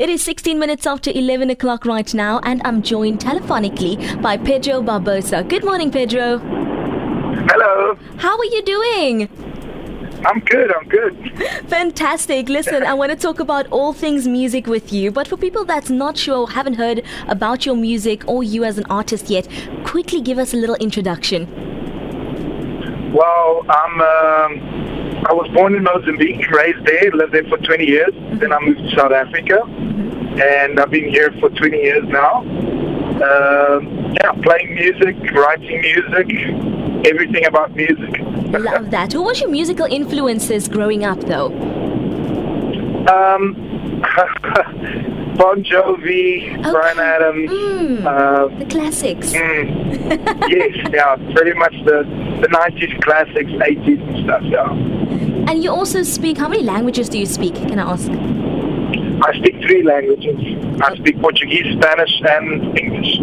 It is 16 minutes after 11 o'clock right now, and I'm joined telephonically by Pedro Barbosa. Good morning, Pedro. Hello. How are you doing? I'm good. I'm good. Fantastic. Listen, I want to talk about all things music with you, but for people that's not sure, haven't heard about your music or you as an artist yet, quickly give us a little introduction. Well, I'm. Um, I was born in Mozambique, raised there, lived there for 20 years. Then I moved to South Africa, and I've been here for 20 years now. Uh, yeah, playing music, writing music, everything about music. Love that. Who was your musical influences growing up, though? Um, Bon Jovi, okay. Bryan Adams. Mm, uh, the classics. Mm, yes, yeah, pretty much the, the 90s classics, 80s and stuff, yeah. And you also speak, how many languages do you speak, can I ask? I speak three languages. I speak Portuguese, Spanish, and English.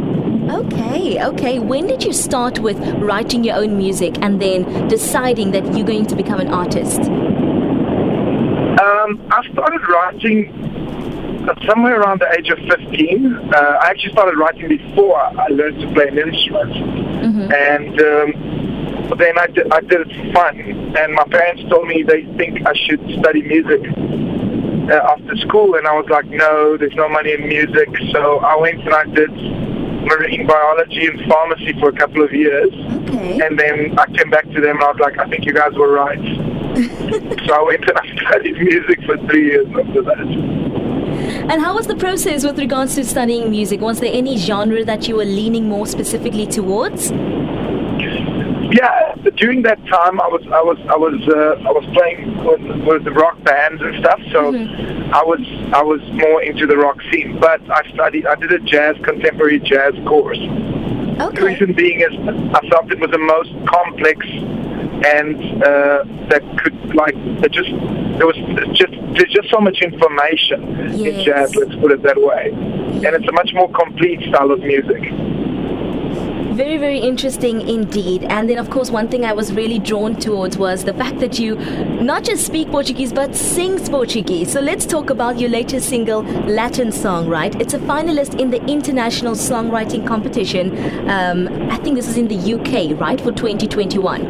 Okay, okay. When did you start with writing your own music and then deciding that you're going to become an artist? Um, I started writing uh, somewhere around the age of 15. Uh, I actually started writing before I learned to play an instrument. Mm-hmm. And um, then I did, I did it for fun. And my parents told me they think I should study music uh, after school. And I was like, no, there's no money in music. So I went and I did marine biology and pharmacy for a couple of years. Okay. And then I came back to them and I was like, I think you guys were right. so I went and I studied music for three years after that. And how was the process with regards to studying music? Was there any genre that you were leaning more specifically towards? Yeah, during that time, I was I was I was uh, I was playing with, with the rock bands and stuff. So mm-hmm. I was I was more into the rock scene. But I studied I did a jazz contemporary jazz course. Okay. The reason being is I felt it was the most complex and uh, that could like it just there was just there's just so much information yes. in jazz. Let's put it that way, and it's a much more complete style of music. Very, very interesting indeed. And then, of course, one thing I was really drawn towards was the fact that you not just speak Portuguese but sings Portuguese. So let's talk about your latest single, Latin Song, right? It's a finalist in the International Songwriting Competition. Um, I think this is in the UK, right, for 2021.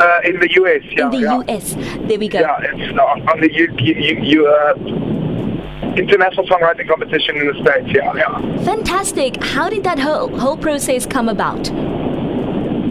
Uh, in the US, yeah. In the yeah. US, there we go. Yeah, it's not on the U, U, U, uh, international songwriting competition in the States, yeah, yeah. Fantastic. How did that whole, whole process come about?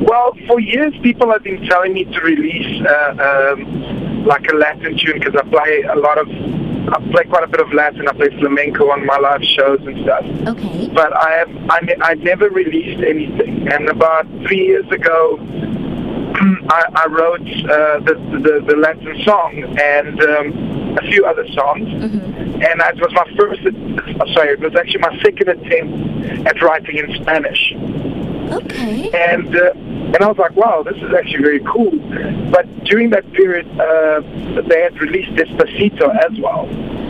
Well, for years people have been telling me to release uh, um, like a Latin tune because I play a lot of, I play quite a bit of Latin. I play flamenco on my live shows and stuff. Okay. But I have, I, I never released anything. And about three years ago, I, I wrote uh, the, the, the Latin song and um, a few other songs. Mm-hmm. And that was my first, uh, sorry, it was actually my second attempt at writing in Spanish. Okay. And uh, and I was like, wow, this is actually very cool. But during that period, uh, they had released Despacito as well.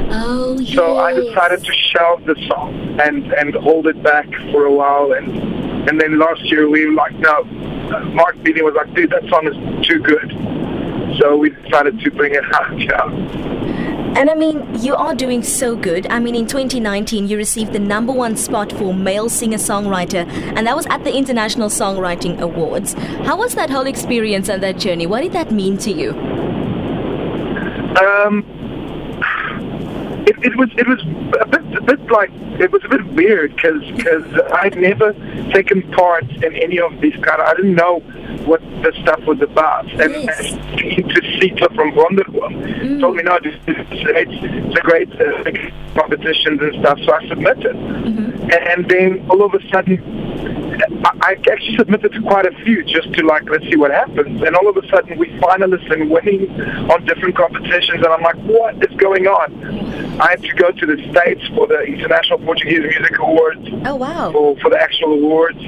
Oh, yes. So I decided to shelve the song and, and hold it back for a while. And and then last year we were like, no, Mark Beatty was like, dude, that song is too good. So we decided to bring it out, yeah. And I mean, you are doing so good. I mean, in 2019, you received the number one spot for male singer songwriter, and that was at the International Songwriting Awards. How was that whole experience and that journey? What did that mean to you? Um, it, it was it was a bit, a bit like it was a bit weird because because I'd never taken part in any of these kind. Of, I didn't know what the stuff was about. And, yes. and to Sita from Wonderworld mm. told me, no, this, this, it's, it's a great uh, competitions and stuff. So I submitted. Mm-hmm. And then all of a sudden, I, actually submitted to quite a few just to like, let's see what happens. And all of a sudden, we finalists and winning on different competitions. And I'm like, what is going on? I had to go to the States for the International Portuguese Music Awards. Oh, wow. For, for the actual awards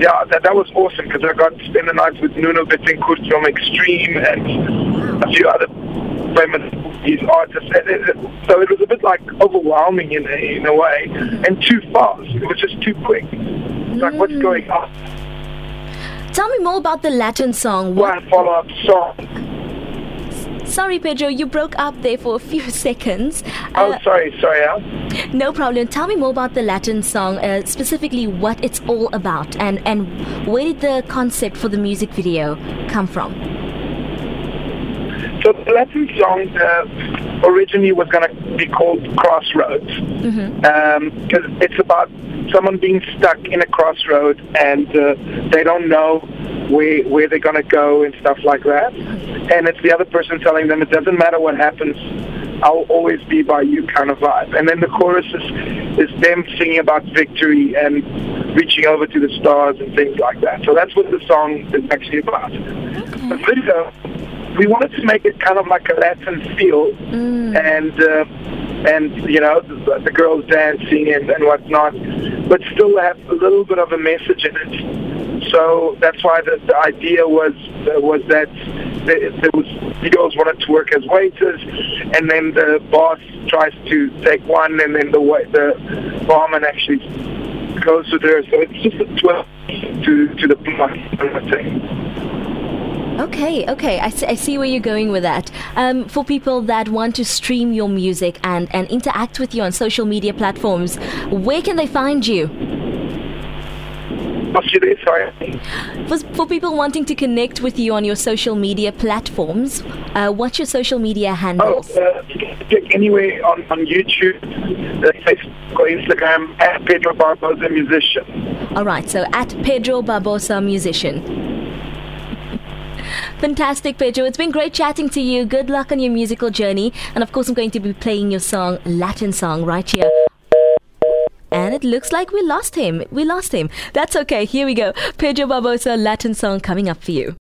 yeah, that, that was awesome because I got to spend the night with Nuno Bettencourt from Extreme and a few other famous these artists. So it was a bit like overwhelming in a, in a way mm-hmm. and too fast. It was just too quick. It's like, what's going on? Tell me more about the Latin song. One follow-up song. sorry, Pedro, you broke up there for a few seconds. Oh, uh, sorry, sorry, Al. No problem. Tell me more about the Latin song, uh, specifically what it's all about, and, and where did the concept for the music video come from? So the Latin song uh, originally was going to be called Crossroads because mm-hmm. um, it's about someone being stuck in a crossroad and uh, they don't know where where they're going to go and stuff like that. And it's the other person telling them it doesn't matter what happens. I'll always be by you kind of vibe. And then the chorus is, is them singing about victory and reaching over to the stars and things like that. So that's what the song is actually about. Okay. The video, we wanted to make it kind of like a Latin feel mm. and uh, and you know the, the girls dancing and, and whatnot, but still have a little bit of a message in it. So that's why the, the idea was uh, was that there, there was the girls wanted to work as waiters, and then the boss tries to take one, and then the the barman actually goes with her. So it's just a twist to to the plot thing. Okay, okay. I see, I see where you're going with that. Um, for people that want to stream your music and, and interact with you on social media platforms, where can they find you? Sorry. For, for people wanting to connect with you on your social media platforms, uh, what's your social media handles? Oh, uh, anyway on, on YouTube, uh, Facebook or Instagram, at Pedro Barbosa Musician. All right, so at Pedro Barbosa Musician. Fantastic, Pedro. It's been great chatting to you. Good luck on your musical journey. And of course, I'm going to be playing your song, Latin song, right here. And it looks like we lost him. We lost him. That's okay. Here we go. Pedro Barbosa, Latin song coming up for you.